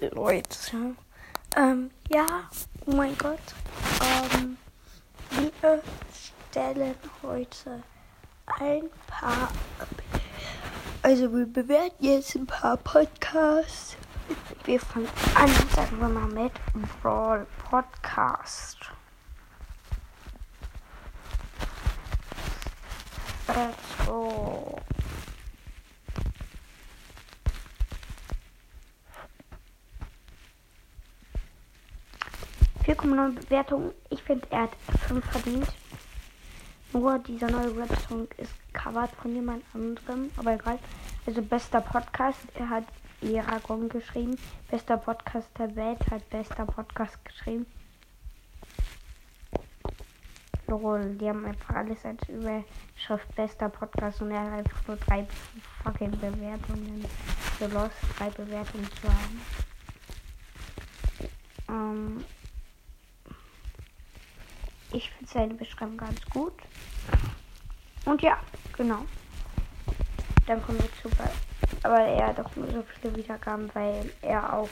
Leute. Ähm, ja, oh mein Gott. Ähm, wir stellen heute ein paar. Also, wir bewerten jetzt ein paar Podcasts. Wir fangen an, sagen wir mal, mit Brawl Podcast. Let's 4,9 Bewertung. Ich finde, er hat 5 verdient. Nur dieser neue Rap-Song ist covered von jemand anderem, aber egal. Also bester Podcast, er hat Eragon geschrieben. Bester Podcast der Welt hat bester Podcast geschrieben. Lol, die haben einfach alles als Überschrift bester Podcast und er hat einfach nur drei fucking Bewertungen. So los, drei Bewertungen zu haben. Ähm, ich finde seine Beschreibung ganz gut. Und ja, genau. Dann kommen wir zu. Aber er hat auch nur so viele Wiedergaben, weil er auch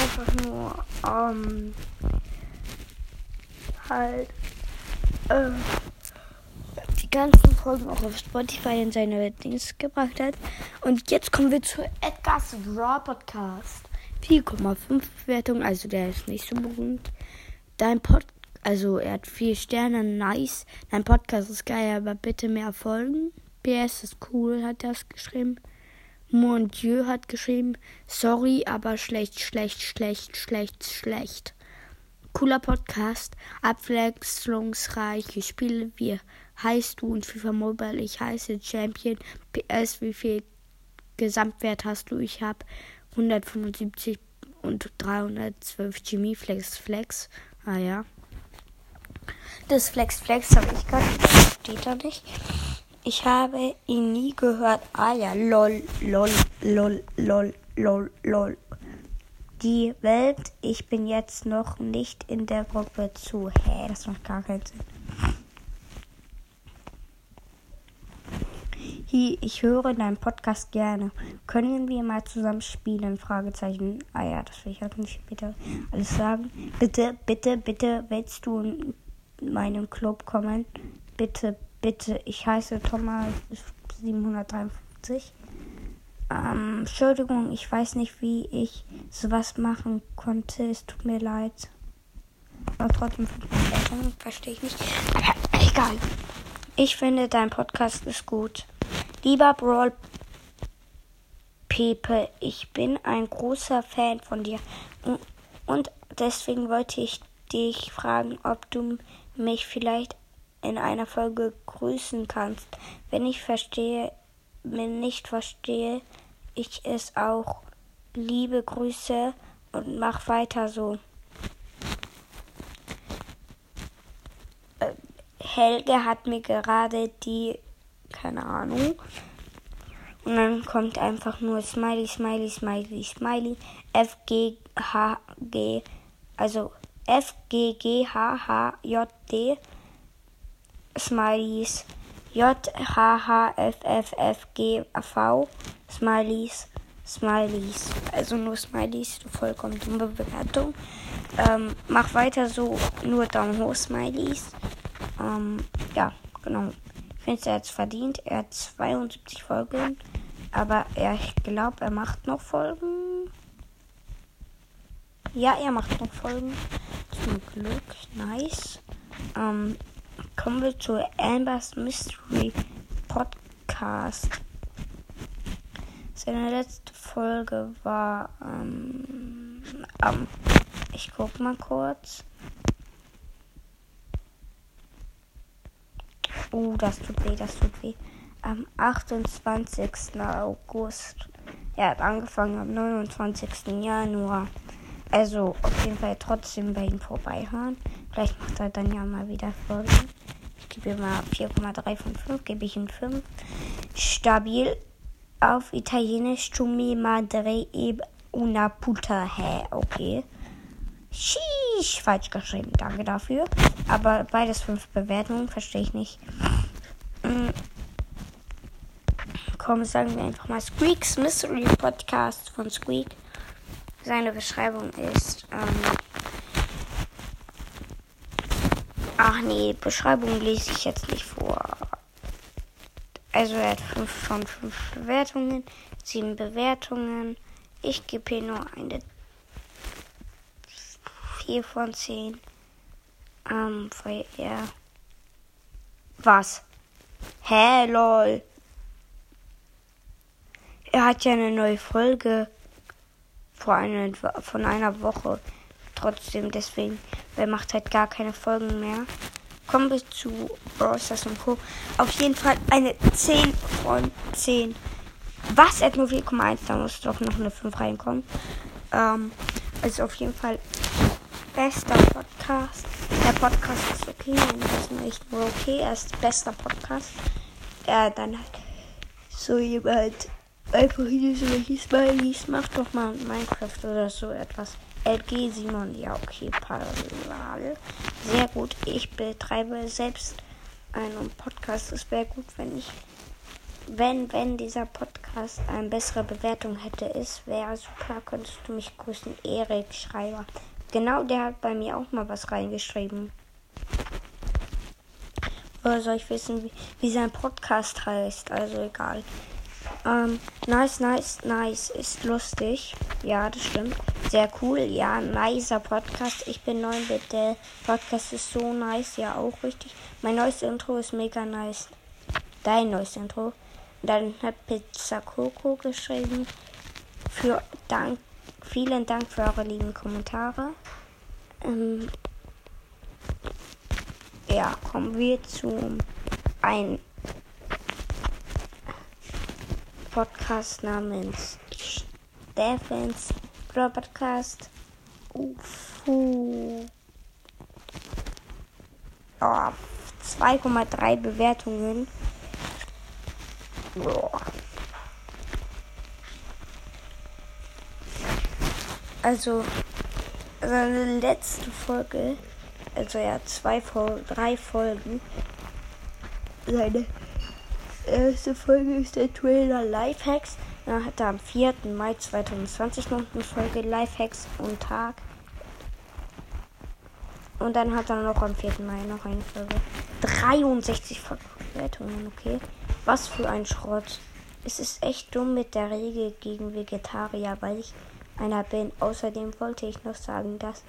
einfach nur ähm, halt äh, die ganzen Folgen auch auf Spotify in seine Dings gebracht hat. Und jetzt kommen wir zu Edgar's Raw Podcast. 4,5 Bewertung, also der ist nicht so berühmt. Dein Pod, also er hat vier Sterne, nice. Dein Podcast ist geil, aber bitte mehr Folgen. PS ist cool, hat das geschrieben. Mon Dieu hat geschrieben, sorry, aber schlecht, schlecht, schlecht, schlecht, schlecht. Cooler Podcast, abwechslungsreiche Spiele. Wie heißt du und FIFA Mobile? Ich heiße Champion. PS, wie viel Gesamtwert hast du? Ich habe 175 und 312 Jimmy Flex Flex. Ah ja. Das Flex Flex habe ich gerade. Steht da nicht. Ich habe ihn nie gehört. Ah ja, lol, lol, lol, lol, lol, lol. Die Welt, ich bin jetzt noch nicht in der Gruppe zu. Hä, das macht gar keinen Sinn. Hi, ich höre deinen Podcast gerne. Können wir mal zusammen spielen? Fragezeichen. Ah ja, das will ich halt nicht später alles sagen. Bitte, bitte, bitte, willst du in meinen Club kommen? Bitte, bitte. Ich heiße Thomas 753. Ähm, Entschuldigung, ich weiß nicht, wie ich sowas machen konnte. Es tut mir leid. Aber trotzdem verstehe ich nicht. Aber egal. Ich finde, dein Podcast ist gut. Lieber Brawl Pepe, ich bin ein großer Fan von dir und deswegen wollte ich dich fragen, ob du mich vielleicht in einer Folge grüßen kannst. Wenn ich verstehe, wenn nicht verstehe, ich es auch. Liebe Grüße und mach weiter so. Äh, Helge hat mir gerade die keine Ahnung. Und dann kommt einfach nur Smiley, Smiley, Smiley, Smiley, F, G, H, G, also F, G, G, H, H, J, D, Smileys, J, H, H, F, F, F, G, V, Smileys, Smileys. Also nur Smileys, vollkommen dumme Bewertung. Ähm, mach weiter so, nur Daumen hoch, Smileys. Ähm, ja, genau finde, er hat es verdient. Er hat 72 Folgen. Aber er, ich glaube, er macht noch Folgen. Ja, er macht noch Folgen. Zum Glück. Nice. Ähm, kommen wir zu Amber's Mystery Podcast. Seine letzte Folge war, ähm, ähm ich guck mal kurz. Oh, das tut weh, das tut weh. Am 28. August. Er hat angefangen am 29. Januar. Also auf jeden Fall trotzdem bei ihm vorbeihören. Vielleicht macht er dann ja mal wieder Folgen. Ich gebe ihm mal 4,3 von 5, gebe ich ihm 5. Stabil auf Italienisch Tu mi madre e una puta. Hä, okay. Sheesh, falsch geschrieben. Danke dafür. Aber beides fünf Bewertungen, verstehe ich nicht. Mm. komm, sagen wir einfach mal Squeaks Mystery Podcast von Squeak. Seine Beschreibung ist, ähm, ach nee, Beschreibung lese ich jetzt nicht vor. Also er hat 5 von 5 Bewertungen, 7 Bewertungen. Ich gebe hier nur eine 4 von 10. Ähm, weil er. Was? Hä, lol. Er hat ja eine neue Folge vor einer, von einer Woche. Trotzdem, deswegen, er macht halt gar keine Folgen mehr. Kommen wir zu Browsers und Co. Auf jeden Fall eine 10 von 10. Was? Er hat nur 4,1, da muss doch noch eine 5 reinkommen. Ähm, also auf jeden Fall bester Podcast. Der Podcast ist okay und ist nicht nur okay, er ist bester Podcast. Er dann halt so jemand einfach hier so Smileys, mach doch mal Minecraft oder so etwas. LG Simon, ja okay, parallel. Sehr gut. Ich betreibe selbst einen Podcast. Es wäre gut, wenn ich, wenn, wenn dieser Podcast eine bessere Bewertung hätte, ist, wäre super, könntest du mich grüßen, Erik Schreiber. Genau, der hat bei mir auch mal was reingeschrieben. Oder soll ich wissen, wie, wie sein Podcast heißt? Also egal. Ähm, nice, nice, nice. Ist lustig. Ja, das stimmt. Sehr cool. Ja, nicer Podcast. Ich bin neu mit der Podcast ist so nice. Ja, auch richtig. Mein neues Intro ist mega nice. Dein neues Intro. Dann hat Pizza Coco geschrieben. Für Dank Vielen Dank für eure lieben Kommentare. Ähm, ja, kommen wir zu einem Podcast namens Steffens Podcast. Ufu. Oh, 2,3 Bewertungen. Boah. Also seine letzte Folge, also ja, zwei Folgen, drei Folgen. Seine erste Folge ist der Trailer Lifehacks. Dann hat er am 4. Mai 2020 noch eine Folge Lifehacks und Tag. Und dann hat er noch am 4. Mai noch eine Folge. 63 Bewertungen, okay. Was für ein Schrott. Es ist echt dumm mit der Regel gegen Vegetarier, weil ich einer bin. Außerdem wollte ich noch sagen, dass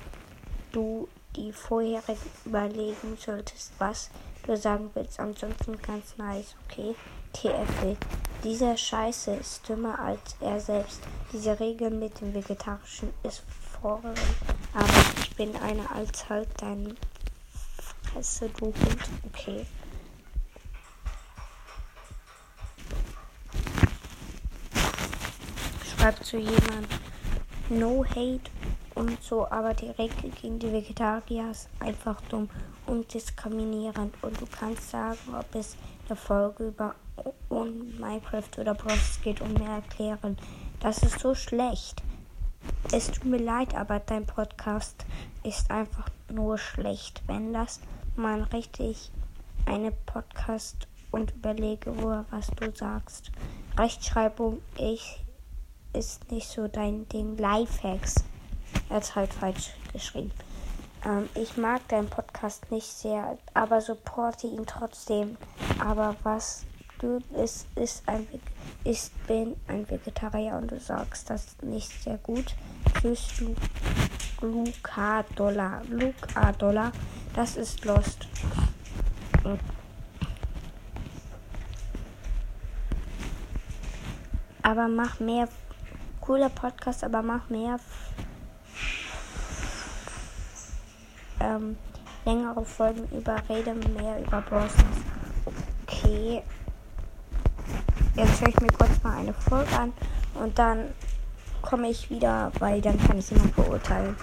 du die vorherig überlegen solltest, was du sagen willst. Ansonsten ganz nice, okay? TFW. Dieser Scheiße ist dümmer als er selbst. Diese Regel mit dem Vegetarischen ist vorrang. Aber ich bin einer als halt dein Fresse, du Hund. Okay. Schreib zu jemandem. No Hate und so, aber die Regel gegen die Vegetarier ist einfach dumm und diskriminierend. Und du kannst sagen, ob es der Folge über um Minecraft oder Bros geht und mir erklären. Das ist so schlecht. Es tut mir leid, aber dein Podcast ist einfach nur schlecht. Wenn das mal richtig eine Podcast und überlege, wo was du sagst. Rechtschreibung, ich ist nicht so dein Ding. Lifehacks. Er hat halt falsch geschrieben. Ähm, ich mag deinen Podcast nicht sehr, aber supporte ihn trotzdem. Aber was du bist, ist ein ich bin ein Vegetarier und du sagst das nicht sehr gut. Tschüss, Luca Dollar. Luca Dollar. Das ist Lost. Aber mach mehr cooler Podcast, aber mach mehr ähm, längere Folgen über Rede mehr über Bros. Okay. Jetzt höre ich mir kurz mal eine Folge an und dann komme ich wieder, weil dann kann ich noch beurteilen.